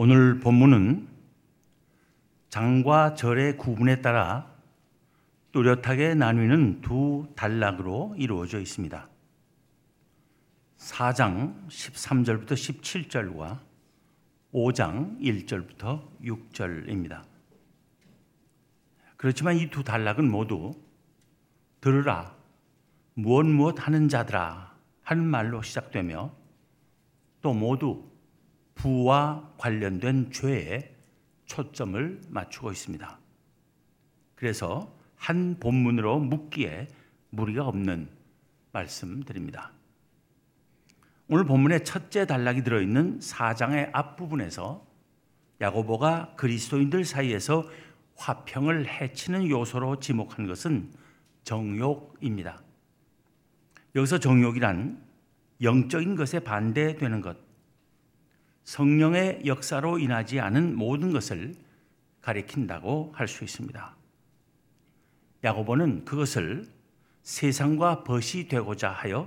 오늘 본문은 장과 절의 구분에 따라 뚜렷하게 나뉘는 두 단락으로 이루어져 있습니다. 4장 13절부터 17절과 5장 1절부터 6절입니다. 그렇지만 이 두 단락은 모두 들으라 무엇 무엇 하는 자들아 하는 말로 시작되며 또 모두 부와 관련된 죄에 초점을 맞추고 있습니다. 그래서 한 본문으로 묶기에 무리가 없는 말씀드립니다. 오늘 본문의 첫째 단락이 들어있는 4장의 앞부분에서 야고보가 그리스도인들 사이에서 화평을 해치는 요소로 지목한 것은 정욕입니다. 여기서 정욕이란 영적인 것에 반대되는 것, 성령의 역사로 인하지 않은 모든 것을 가리킨다고 할 수 있습니다. 야고보는 그것을 세상과 벗이 되고자 하여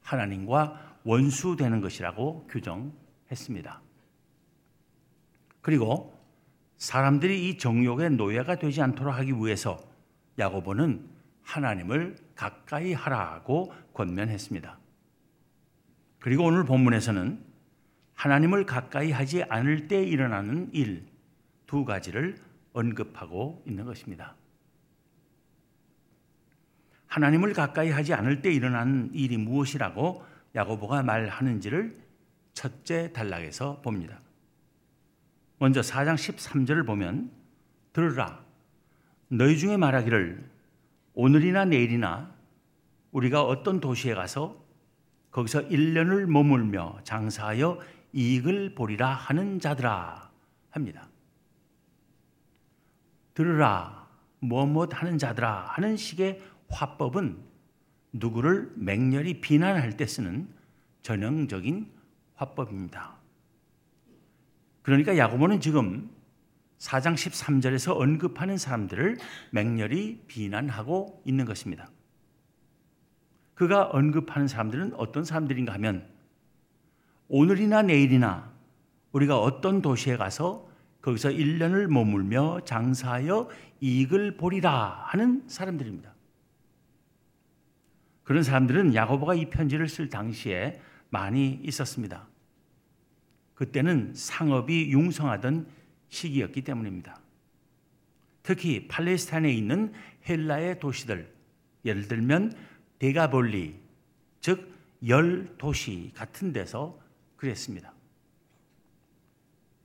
하나님과 원수 되는 것이라고 규정했습니다. 그리고 사람들이 이 정욕의 노예가 되지 않도록 하기 위해서 야고보는 하나님을 가까이 하라고 권면했습니다. 그리고 오늘 본문에서는 하나님을 가까이 하지 않을 때 일어나는 일 두 가지를 언급하고 있는 것입니다. 하나님을 가까이 하지 않을 때 일어나는 일이 무엇이라고 야고보가 말하는지를 첫째 단락에서 봅니다. 먼저 4장 13절을 보면 들으라 너희 중에 말하기를 오늘이나 내일이나 우리가 어떤 도시에 가서 거기서 1년을 머물며 장사하여 이익을 보리라 하는 자들아 합니다. 들으라 뭐뭐 하는 자들아 하는 식의 화법은 누구를 맹렬히 비난할 때 쓰는 전형적인 화법입니다. 그러니까 야고보는 지금 4장 13절에서 언급하는 사람들을 맹렬히 비난하고 있는 것입니다. 그가 언급하는 사람들은 어떤 사람들인가 하면 오늘이나 내일이나 우리가 어떤 도시에 가서 거기서 1년을 머물며 장사하여 이익을 보리라 하는 사람들입니다. 그런 사람들은 야고보가 이 편지를 쓸 당시에 많이 있었습니다. 그때는 상업이 융성하던 시기였기 때문입니다. 특히 팔레스타인에 있는 헬라의 도시들, 예를 들면 데가볼리, 즉 열 도시 같은 데서 그랬습니다.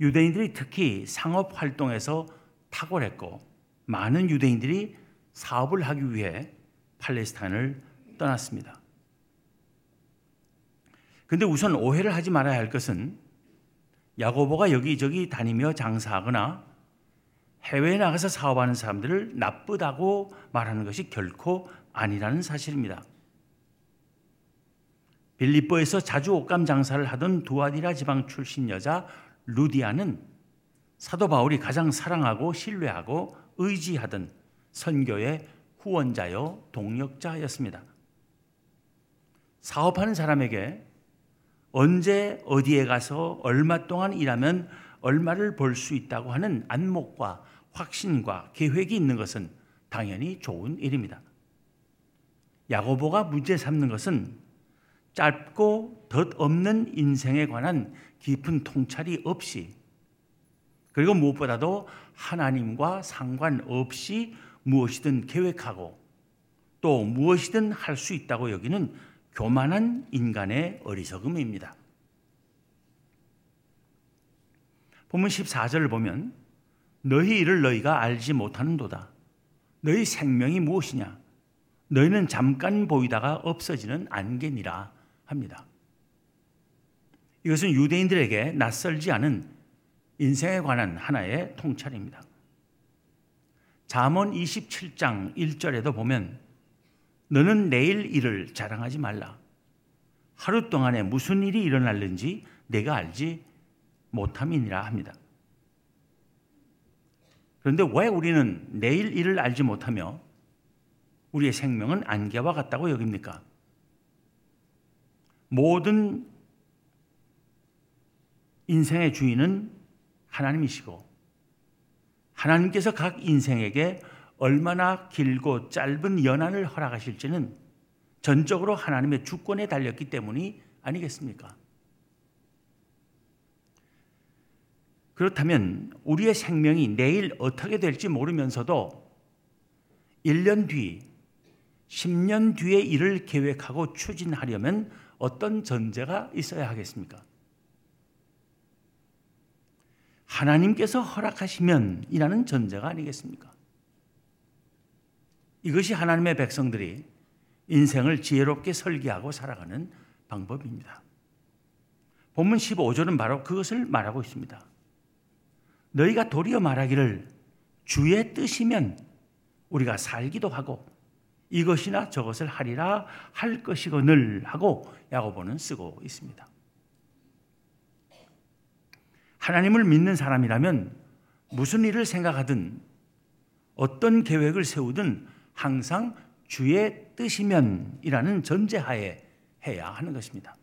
유대인들이 특히 상업 활동에서 탁월했고 많은 유대인들이 사업을 하기 위해 팔레스타인을 떠났습니다. 근데 우선 오해를 하지 말아야 할 것은 야고보가 여기저기 다니며 장사하거나 해외에 나가서 사업하는 사람들을 나쁘다고 말하는 것이 결코 아니라는 사실입니다. 빌립보에서 자주 옷감 장사를 하던 두아디라 지방 출신 여자 루디아는 사도 바울이 가장 사랑하고 신뢰하고 의지하던 선교의 후원자요 동력자였습니다. 사업하는 사람에게 언제 어디에 가서 얼마 동안 일하면 얼마를 벌 수 있다고 하는 안목과 확신과 계획이 있는 것은 당연히 좋은 일입니다. 야고보가 문제 삼는 것은 짧고 덧없는 인생에 관한 깊은 통찰이 없이 그리고 무엇보다도 하나님과 상관없이 무엇이든 계획하고 또 무엇이든 할 수 있다고 여기는 교만한 인간의 어리석음입니다. 본문 14절을 보면 너희 일을 너희가 알지 못하는도다. 너희 생명이 무엇이냐? 너희는 잠깐 보이다가 없어지는 안개니라 합니다. 이것은 유대인들에게 낯설지 않은 인생에 관한 하나의 통찰입니다. 잠언 27장 1절에도 보면 너는 내일 일을 자랑하지 말라. 하루 동안에 무슨 일이 일어날는지 내가 알지 못함이니라 합니다. 그런데 왜 우리는 내일 일을 알지 못하며 우리의 생명은 안개와 같다고 여깁니까? 모든 인생의 주인은 하나님이시고 하나님께서 각 인생에게 얼마나 길고 짧은 연한을 허락하실지는 전적으로 하나님의 주권에 달렸기 때문이 아니겠습니까? 그렇다면 우리의 생명이 내일 어떻게 될지 모르면서도 1년 뒤, 10년 뒤의 일을 계획하고 추진하려면 어떤 전제가 있어야 하겠습니까? 하나님께서 허락하시면 이라는 전제가 아니겠습니까? 이것이 하나님의 백성들이 인생을 지혜롭게 설계하고 살아가는 방법입니다. 본문 15절은 바로 그것을 말하고 있습니다. 너희가 도리어 말하기를 주의 뜻이면 우리가 살기도 하고 이것이나 저것을 하리라 할 것이거늘 하고 야고보는 쓰고 있습니다. 하나님을 믿는 사람이라면 무슨 일을 생각하든 어떤 계획을 세우든 항상 주의 뜻이면이라는 전제하에 해야 하는 것입니다.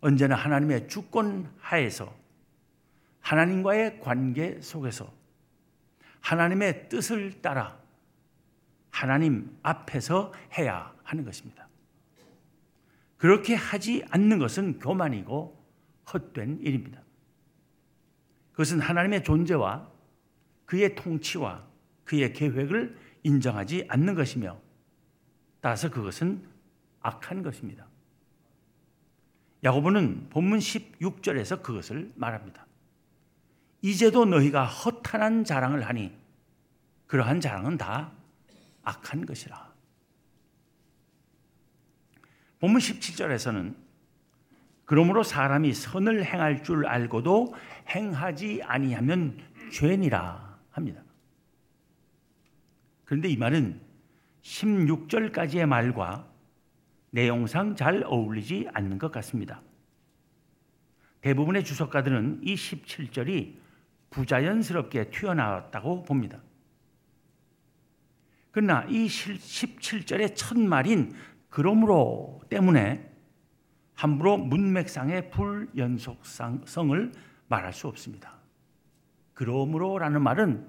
언제나 하나님의 주권 하에서 하나님과의 관계 속에서 하나님의 뜻을 따라 하나님 앞에서 해야 하는 것입니다. 그렇게 하지 않는 것은 교만이고 헛된 일입니다. 그것은 하나님의 존재와 그의 통치와 그의 계획을 인정하지 않는 것이며 따라서 그것은 악한 것입니다. 야고보는 본문 16절에서 그것을 말합니다. 이제도 너희가 허탄한 자랑을 하니 그러한 자랑은 다 악한 것이라. 본문 17절에서는 그러므로 사람이 선을 행할 줄 알고도 행하지 아니하면 죄니라 합니다. 그런데 이 말은 16절까지의 말과 내용상 잘 어울리지 않는 것 같습니다. 대부분의 주석가들은 이 17절이 부자연스럽게 튀어나왔다고 봅니다. 그러나 이 17절의 첫 말인 그러므로 때문에 함부로 문맥상의 불연속성을 말할 수 없습니다. 그러므로라는 말은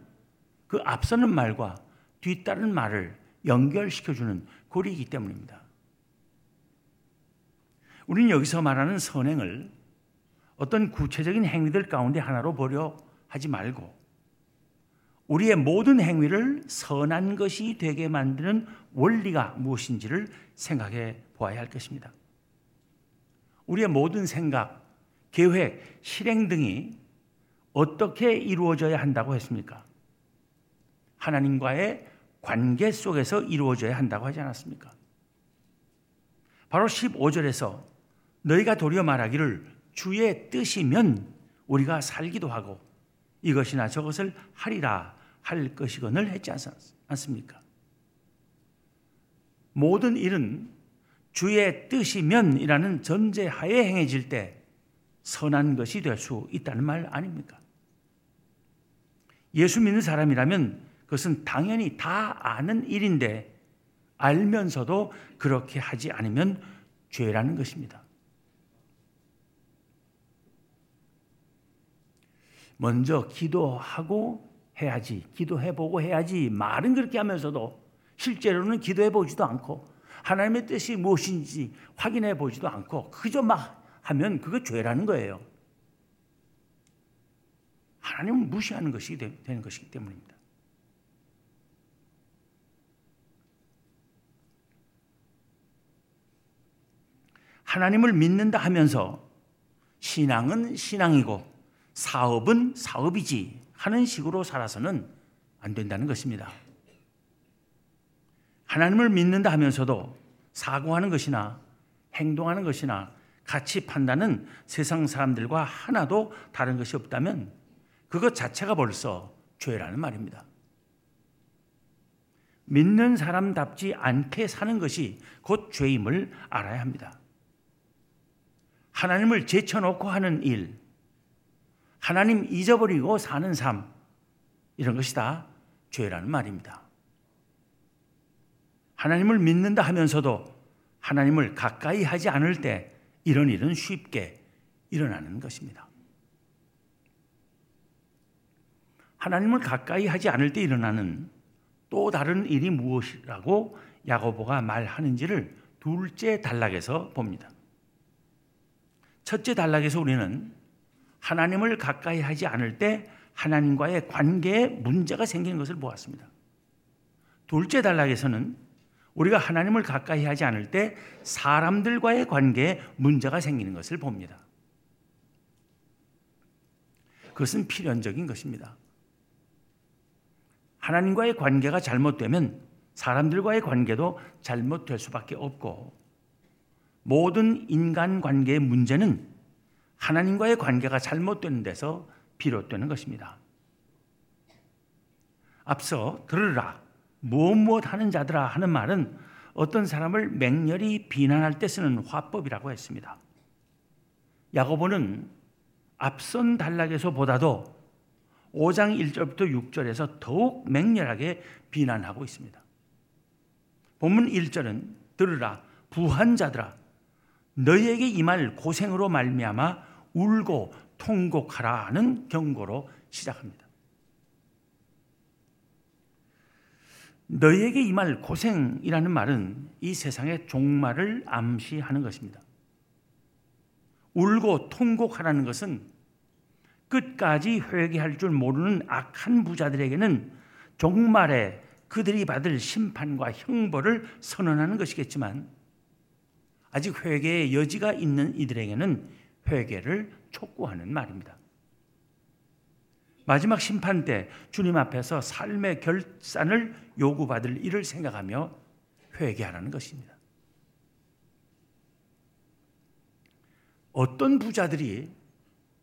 그 앞서는 말과 뒤따른 말을 연결시켜주는 고리이기 때문입니다. 우리는 여기서 말하는 선행을 어떤 구체적인 행위들 가운데 하나로 보려 하지 말고 우리의 모든 행위를 선한 것이 되게 만드는 원리가 무엇인지를 생각해 보아야 할 것입니다. 우리의 모든 생각, 계획, 실행 등이 어떻게 이루어져야 한다고 했습니까? 하나님과의 관계 속에서 이루어져야 한다고 하지 않았습니까? 바로 15절에서 너희가 도리어 말하기를 주의 뜻이면 우리가 살기도 하고 이것이나 저것을 하리라 할 것이거늘 했지 않습니까? 모든 일은 주의 뜻이면이라는 전제하에 행해질 때 선한 것이 될 수 있다는 말 아닙니까? 예수 믿는 사람이라면 그것은 당연히 다 아는 일인데 알면서도 그렇게 하지 않으면 죄라는 것입니다. 먼저 기도하고 해야지, 기도해보고 해야지, 말은 그렇게 하면서도 실제로는 기도해보지도 않고 하나님의 뜻이 무엇인지 확인해보지도 않고 그저 막 하면 그거 죄라는 거예요. 하나님을 무시하는 것이 되는 것이기 때문입니다. 하나님을 믿는다 하면서 신앙은 신앙이고 사업은 사업이지 하는 식으로 살아서는 안 된다는 것입니다. 하나님을 믿는다 하면서도 사고하는 것이나 행동하는 것이나 가치 판단은 세상 사람들과 하나도 다른 것이 없다면 그것 자체가 벌써 죄라는 말입니다. 믿는 사람답지 않게 사는 것이 곧 죄임을 알아야 합니다. 하나님을 제쳐놓고 하는 일, 하나님 잊어버리고 사는 삶, 이런 것이 다 죄라는 말입니다. 하나님을 믿는다 하면서도 하나님을 가까이 하지 않을 때 이런 일은 쉽게 일어나는 것입니다. 하나님을 가까이 하지 않을 때 일어나는 또 다른 일이 무엇이라고 야고보가 말하는지를 둘째 단락에서 봅니다. 첫째 단락에서 우리는 하나님을 가까이 하지 않을 때 하나님과의 관계에 문제가 생기는 것을 보았습니다. 둘째 단락에서는 우리가 하나님을 가까이 하지 않을 때 사람들과의 관계에 문제가 생기는 것을 봅니다. 그것은 필연적인 것입니다. 하나님과의 관계가 잘못되면 사람들과의 관계도 잘못될 수밖에 없고 모든 인간 관계의 문제는 하나님과의 관계가 잘못되는 데서 비롯되는 것입니다. 앞서 들으라 무엇 무엇 하는 자들아 하는 말은 어떤 사람을 맹렬히 비난할 때 쓰는 화법이라고 했습니다. 야고보는 앞선 단락에서 보다도 5장 1절부터 6절에서 더욱 맹렬하게 비난하고 있습니다. 본문 1절은 들으라 부한 자들아 너희에게 임할 고생으로 말미암아 울고 통곡하라는 경고로 시작합니다. 너희에게 임할 고생이라는 말은 이 세상의 종말을 암시하는 것입니다. 울고 통곡하라는 것은 끝까지 회개할 줄 모르는 악한 부자들에게는 종말에 그들이 받을 심판과 형벌을 선언하는 것이겠지만 아직 회개의 여지가 있는 이들에게는 회개를 촉구하는 말입니다. 마지막 심판 때 주님 앞에서 삶의 결산을 요구받을 일을 생각하며 회개하라는 것입니다. 어떤 부자들이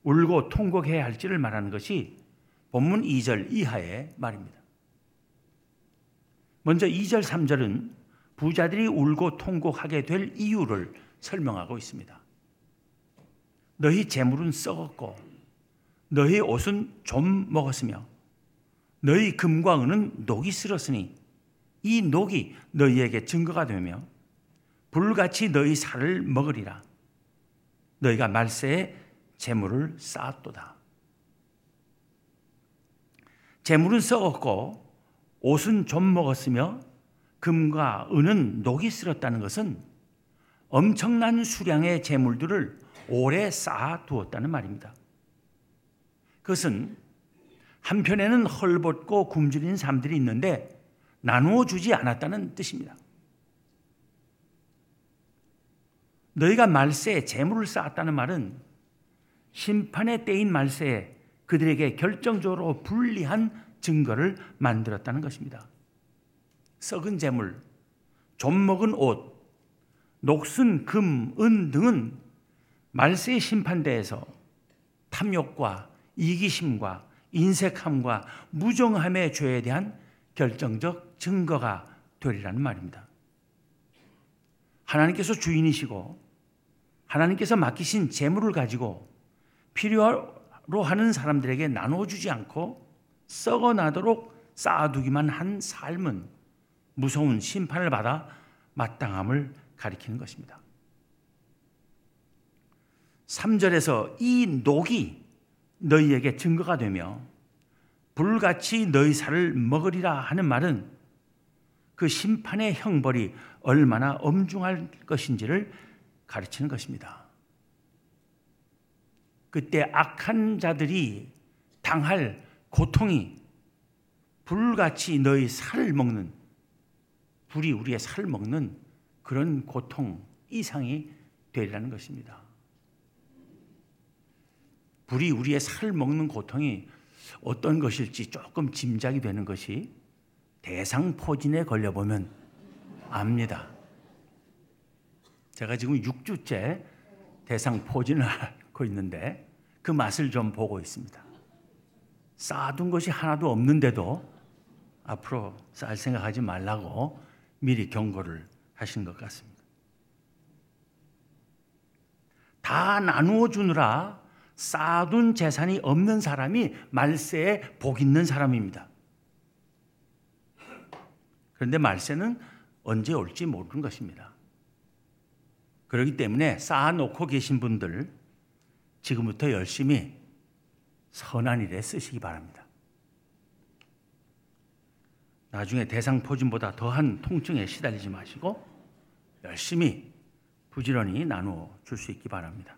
울고 통곡해야 할지를 말하는 것이 본문 2절 이하의 말입니다. 먼저 2절, 3절은 부자들이 울고 통곡하게 될 이유를 설명하고 있습니다. 너희 재물은 썩었고 너희 옷은 좀 먹었으며 너희 금과 은은 녹이 쓸었으니 이 녹이 너희에게 증거가 되며 불같이 너희 살을 먹으리라. 너희가 말세에 재물을 쌓았도다. 재물은 썩었고 옷은 좀 먹었으며 금과 은은 녹이 쓸었다는 것은 엄청난 수량의 재물들을 오래 쌓아 두었다는 말입니다. 그것은 한편에는 헐벗고 굶주린 사람들이 있는데 나누어 주지 않았다는 뜻입니다. 너희가 말세에 재물을 쌓았다는 말은 심판의 때인 말세에 그들에게 결정적으로 불리한 증거를 만들었다는 것입니다. 썩은 재물, 좀 먹은 옷, 녹슨 금, 은 등은 말세의 심판대에서 탐욕과 이기심과 인색함과 무정함의 죄에 대한 결정적 증거가 되리라는 말입니다. 하나님께서 주인이시고 하나님께서 맡기신 재물을 가지고 필요로 하는 사람들에게 나눠주지 않고 썩어나도록 쌓아두기만 한 삶은 무서운 심판을 받아 마땅함을 가리키는 것입니다. 3절에서 이 녹이 너희에게 증거가 되며 불같이 너희 살을 먹으리라 하는 말은 그 심판의 형벌이 얼마나 엄중할 것인지를 가르치는 것입니다. 그때 악한 자들이 당할 고통이 불같이 너희 살을 먹는 불이 우리의 살을 먹는 그런 고통 이상이 되리라는 것입니다. 불이 우리의 살을 먹는 고통이 어떤 것일지 조금 짐작이 되는 것이 대상포진에 걸려보면 압니다. 제가 지금 6주째 대상포진을 하고 있는데 그 맛을 좀 보고 있습니다. 쌓아둔 것이 하나도 없는데도 앞으로 쌓을 생각하지 말라고 미리 경고를 하신 것 같습니다. 다 나누어 주느라 쌓아둔 재산이 없는 사람이 말세에 복 있는 사람입니다. 그런데 말세는 언제 올지 모르는 것입니다. 그렇기 때문에 쌓아놓고 계신 분들 지금부터 열심히 선한 일에 쓰시기 바랍니다. 나중에 대상포진보다 더한 통증에 시달리지 마시고 열심히 부지런히 나누어 줄 수 있기 바랍니다.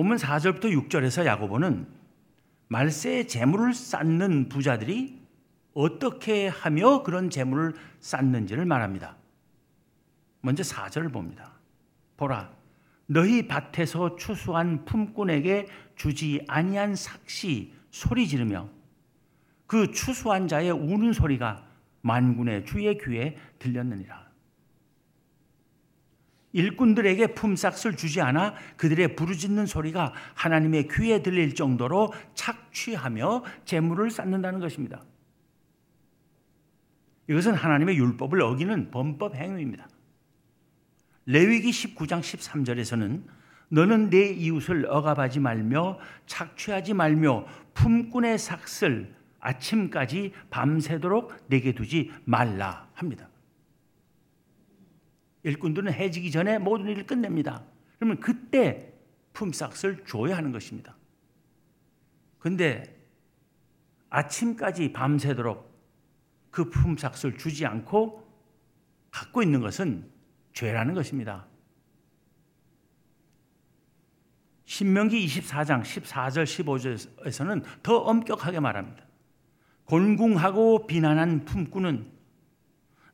본문 4절부터 6절에서 야고보는 말세의 재물을 쌓는 부자들이 어떻게 하며 그런 재물을 쌓는지를 말합니다. 먼저 4절을 봅니다. 보라 너희 밭에서 추수한 품꾼에게 주지 아니한 삭시 소리 지르며 그 추수한 자의 우는 소리가 만군의 주의 귀에 들렸느니라. 일꾼들에게 품삯을 주지 않아 그들의 부르짖는 소리가 하나님의 귀에 들릴 정도로 착취하며 재물을 쌓는다는 것입니다. 이것은 하나님의 율법을 어기는 범법 행위입니다. 레위기 19장 13절에서는 너는 내 이웃을 억압하지 말며 착취하지 말며 품꾼의 삭슬 아침까지 밤새도록 내게 두지 말라 합니다. 일꾼들은 해지기 전에 모든 일을 끝냅니다. 그러면 그때 품삯을 줘야 하는 것입니다. 근데 아침까지 밤새도록 그 품삯을 주지 않고 갖고 있는 것은 죄라는 것입니다. 신명기 24장 14절 15절에서는 더 엄격하게 말합니다. 곤궁하고 비난한 품꾼은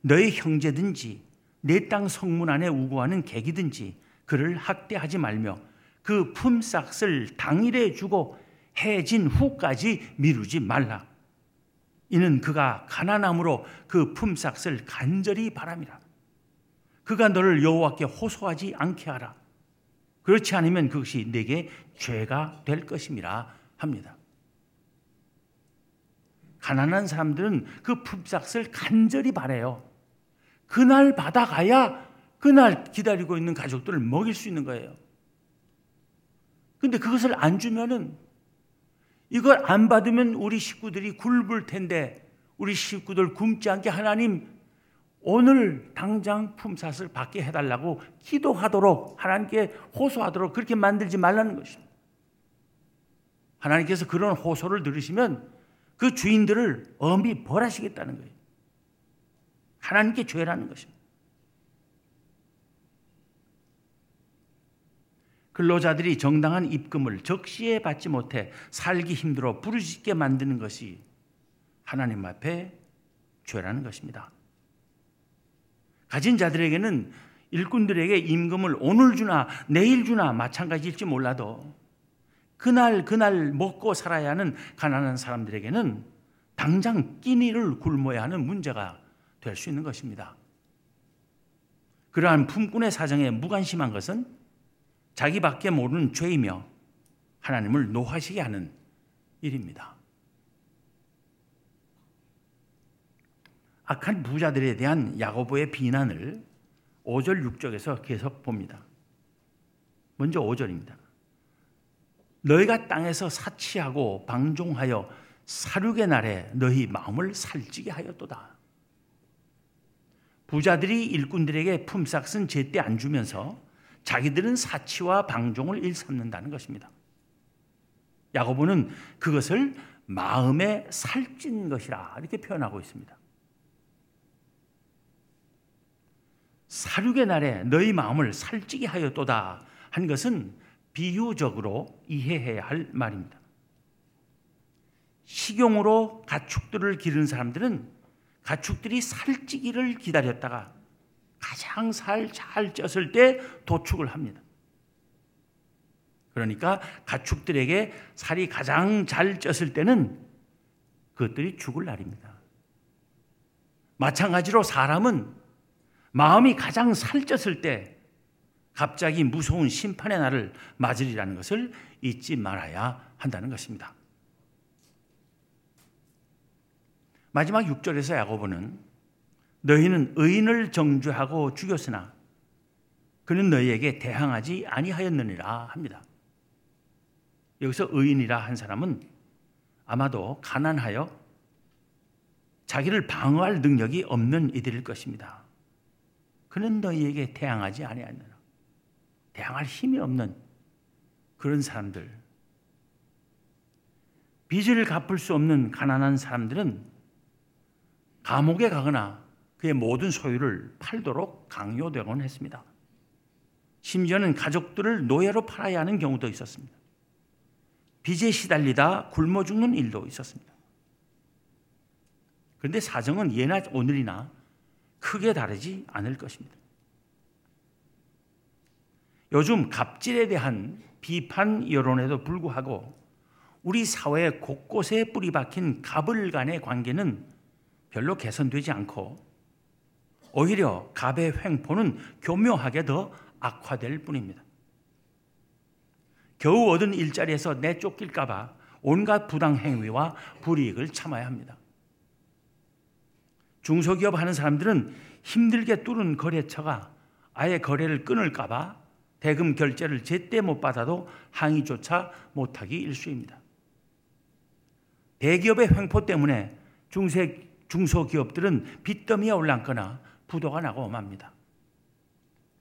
너희 형제든지 내 땅 성문 안에 우고하는 객이든지 그를 학대하지 말며 그 품삯을 당일에 주고 해진 후까지 미루지 말라. 이는 그가 가난함으로 그 품삯을 간절히 바람이라. 그가 너를 여호와께 호소하지 않게 하라. 그렇지 않으면 그것이 내게 죄가 될 것임이라 합니다. 가난한 사람들은 그 품삯을 간절히 바래요. 그날 받아가야 그날 기다리고 있는 가족들을 먹일 수 있는 거예요. 근데 그것을 안 주면은 이걸 안 받으면 우리 식구들이 굶을 텐데 우리 식구들 굶지 않게 하나님 오늘 당장 품삯을 받게 해달라고 기도하도록 하나님께 호소하도록 그렇게 만들지 말라는 것입니다. 하나님께서 그런 호소를 들으시면 그 주인들을 엄히 벌하시겠다는 거예요. 하나님께 죄라는 것입니다. 근로자들이 정당한 입금을 적시에 받지 못해 살기 힘들어 부르짖게 만드는 것이 하나님 앞에 죄라는 것입니다. 가진 자들에게는 일꾼들에게 임금을 오늘 주나 내일 주나 마찬가지일지 몰라도 그날 그날 먹고 살아야 하는 가난한 사람들에게는 당장 끼니를 굶어야 하는 문제가 될 수 있는 것입니다. 그러한 품꾼의 사정에 무관심한 것은 자기밖에 모르는 죄이며 하나님을 노하시게 하는 일입니다. 악한 부자들에 대한 야고보의 비난을 5절 6절에서 계속 봅니다. 먼저 5절입니다. 너희가 땅에서 사치하고 방종하여 사륙의 날에 너희 마음을 살찌게 하였도다. 부자들이 일꾼들에게 품삯은 제때 안 주면서 자기들은 사치와 방종을 일삼는다는 것입니다. 야고보는 그것을 마음에 살찐 것이라 이렇게 표현하고 있습니다. 사륙의 날에 너희 마음을 살찌게 하였도다 한 것은 비유적으로 이해해야 할 말입니다. 식용으로 가축들을 기르는 사람들은 가축들이 살찌기를 기다렸다가 가장 살 잘 쪘을 때 도축을 합니다. 그러니까 가축들에게 살이 가장 잘 쪘을 때는 그것들이 죽을 날입니다. 마찬가지로 사람은 마음이 가장 살쪘을 때 갑자기 무서운 심판의 날을 맞으리라는 것을 잊지 말아야 한다는 것입니다. 마지막 6절에서 야고보는 너희는 의인을 정죄하고 죽였으나 그는 너희에게 대항하지 아니하였느니라 합니다. 여기서 의인이라 한 사람은 아마도 가난하여 자기를 방어할 능력이 없는 이들일 것입니다. 그는 너희에게 대항하지 아니하였느라. 대항할 힘이 없는 그런 사람들. 빚을 갚을 수 없는 가난한 사람들은 감옥에 가거나 그의 모든 소유를 팔도록 강요되곤 했습니다. 심지어는 가족들을 노예로 팔아야 하는 경우도 있었습니다. 빚에 시달리다 굶어 죽는 일도 있었습니다. 그런데 사정은 예나 오늘이나 크게 다르지 않을 것입니다. 요즘 갑질에 대한 비판 여론에도 불구하고 우리 사회 곳곳에 뿌리 박힌 갑을 간의 관계는 별로 개선되지 않고 오히려 갑의 횡포는 교묘하게 더 악화될 뿐입니다. 겨우 얻은 일자리에서 내쫓길까봐 온갖 부당 행위와 불이익을 참아야 합니다. 중소기업 하는 사람들은 힘들게 뚫은 거래처가 아예 거래를 끊을까봐 대금 결제를 제때 못 받아도 항의조차 못하기 일쑤입니다. 대기업의 횡포 때문에 중세, 중소기업들은 빚더미에 올랐거나 부도가 나고 맙니다.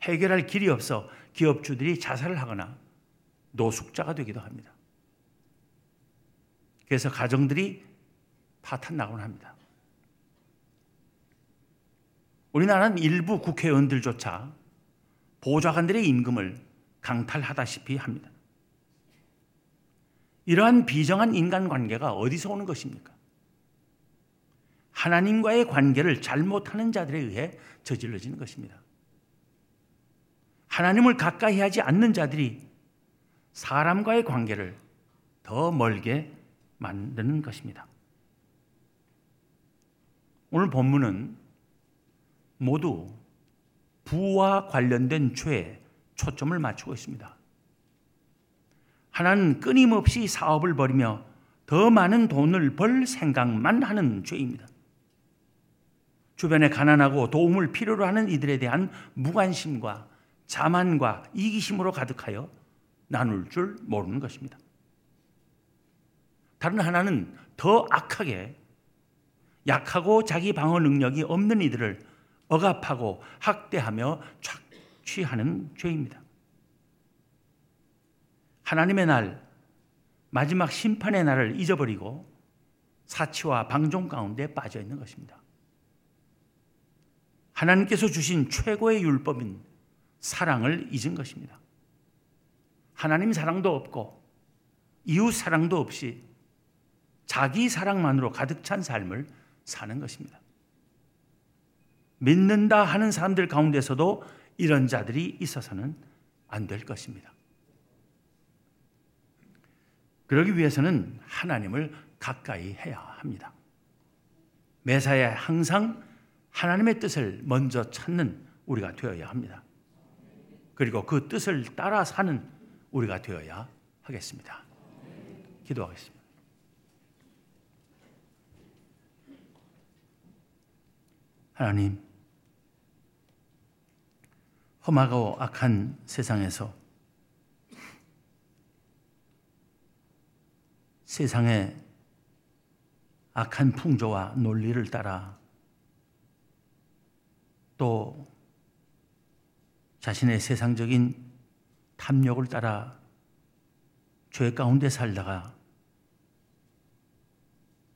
해결할 길이 없어 기업주들이 자살을 하거나 노숙자가 되기도 합니다. 그래서 가정들이 파탄 나곤 합니다. 우리나라는 일부 국회의원들조차 보좌관들의 임금을 강탈하다시피 합니다. 이러한 비정한 인간관계가 어디서 오는 것입니까? 하나님과의 관계를 잘못하는 자들에 의해 저질러지는 것입니다. 하나님을 가까이 하지 않는 자들이 사람과의 관계를 더 멀게 만드는 것입니다. 오늘 본문은 모두 부와 관련된 죄에 초점을 맞추고 있습니다. 하나는 끊임없이 사업을 벌이며 더 많은 돈을 벌 생각만 하는 죄입니다. 주변에 가난하고 도움을 필요로 하는 이들에 대한 무관심과 자만과 이기심으로 가득하여 나눌 줄 모르는 것입니다. 다른 하나는 더 악하게 약하고 자기 방어 능력이 없는 이들을 억압하고 학대하며 착취하는 죄입니다. 하나님의 날, 마지막 심판의 날을 잊어버리고 사치와 방종 가운데 빠져 있는 것입니다. 하나님께서 주신 최고의 율법인 사랑을 잊은 것입니다. 하나님 사랑도 없고 이웃 사랑도 없이 자기 사랑만으로 가득 찬 삶을 사는 것입니다. 믿는다 하는 사람들 가운데서도 이런 자들이 있어서는 안 될 것입니다. 그러기 위해서는 하나님을 가까이 해야 합니다. 매사에 항상 하나님의 뜻을 먼저 찾는 우리가 되어야 합니다. 그리고 그 뜻을 따라 사는 우리가 되어야 하겠습니다. 기도하겠습니다. 하나님, 험하고 악한 세상에서 세상의 악한 풍조와 논리를 따라 또 자신의 세상적인 탐욕을 따라 죄 가운데 살다가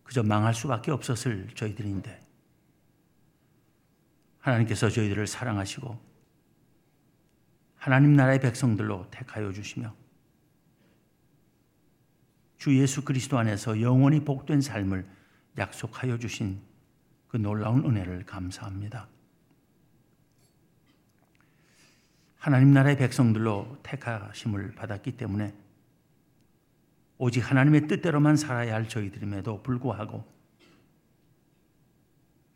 그저 망할 수밖에 없었을 저희들인데 하나님께서 저희들을 사랑하시고 하나님 나라의 백성들로 택하여 주시며 주 예수 그리스도 안에서 영원히 복된 삶을 약속하여 주신 그 놀라운 은혜를 감사합니다. 하나님 나라의 백성들로 택하심을 받았기 때문에 오직 하나님의 뜻대로만 살아야 할 저희들임에도 불구하고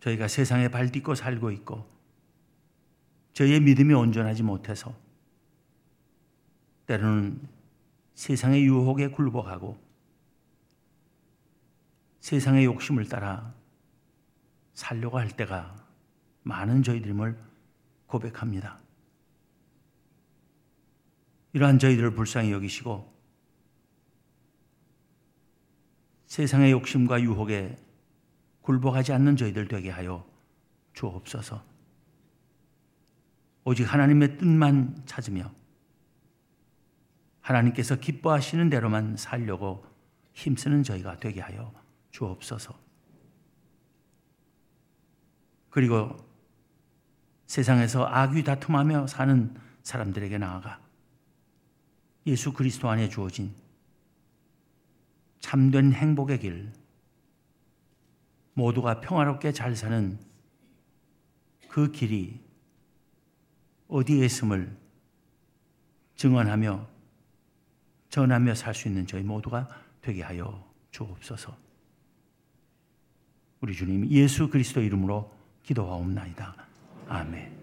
저희가 세상에 발 딛고 살고 있고 저희의 믿음이 온전하지 못해서 때로는 세상의 유혹에 굴복하고 세상의 욕심을 따라 살려고 할 때가 많은 저희들임을 고백합니다. 이러한 저희들을 불쌍히 여기시고 세상의 욕심과 유혹에 굴복하지 않는 저희들 되게 하여 주옵소서. 오직 하나님의 뜻만 찾으며 하나님께서 기뻐하시는 대로만 살려고 힘쓰는 저희가 되게 하여 주옵소서. 그리고 세상에서 악귀 다툼하며 사는 사람들에게 나아가 예수 그리스도 안에 주어진 참된 행복의 길, 모두가 평화롭게 잘 사는 그 길이 어디에 있음을 증언하며 전하며 살 수 있는 저희 모두가 되게 하여 주옵소서. 우리 주님 예수 그리스도 이름으로 기도하옵나이다. 아멘.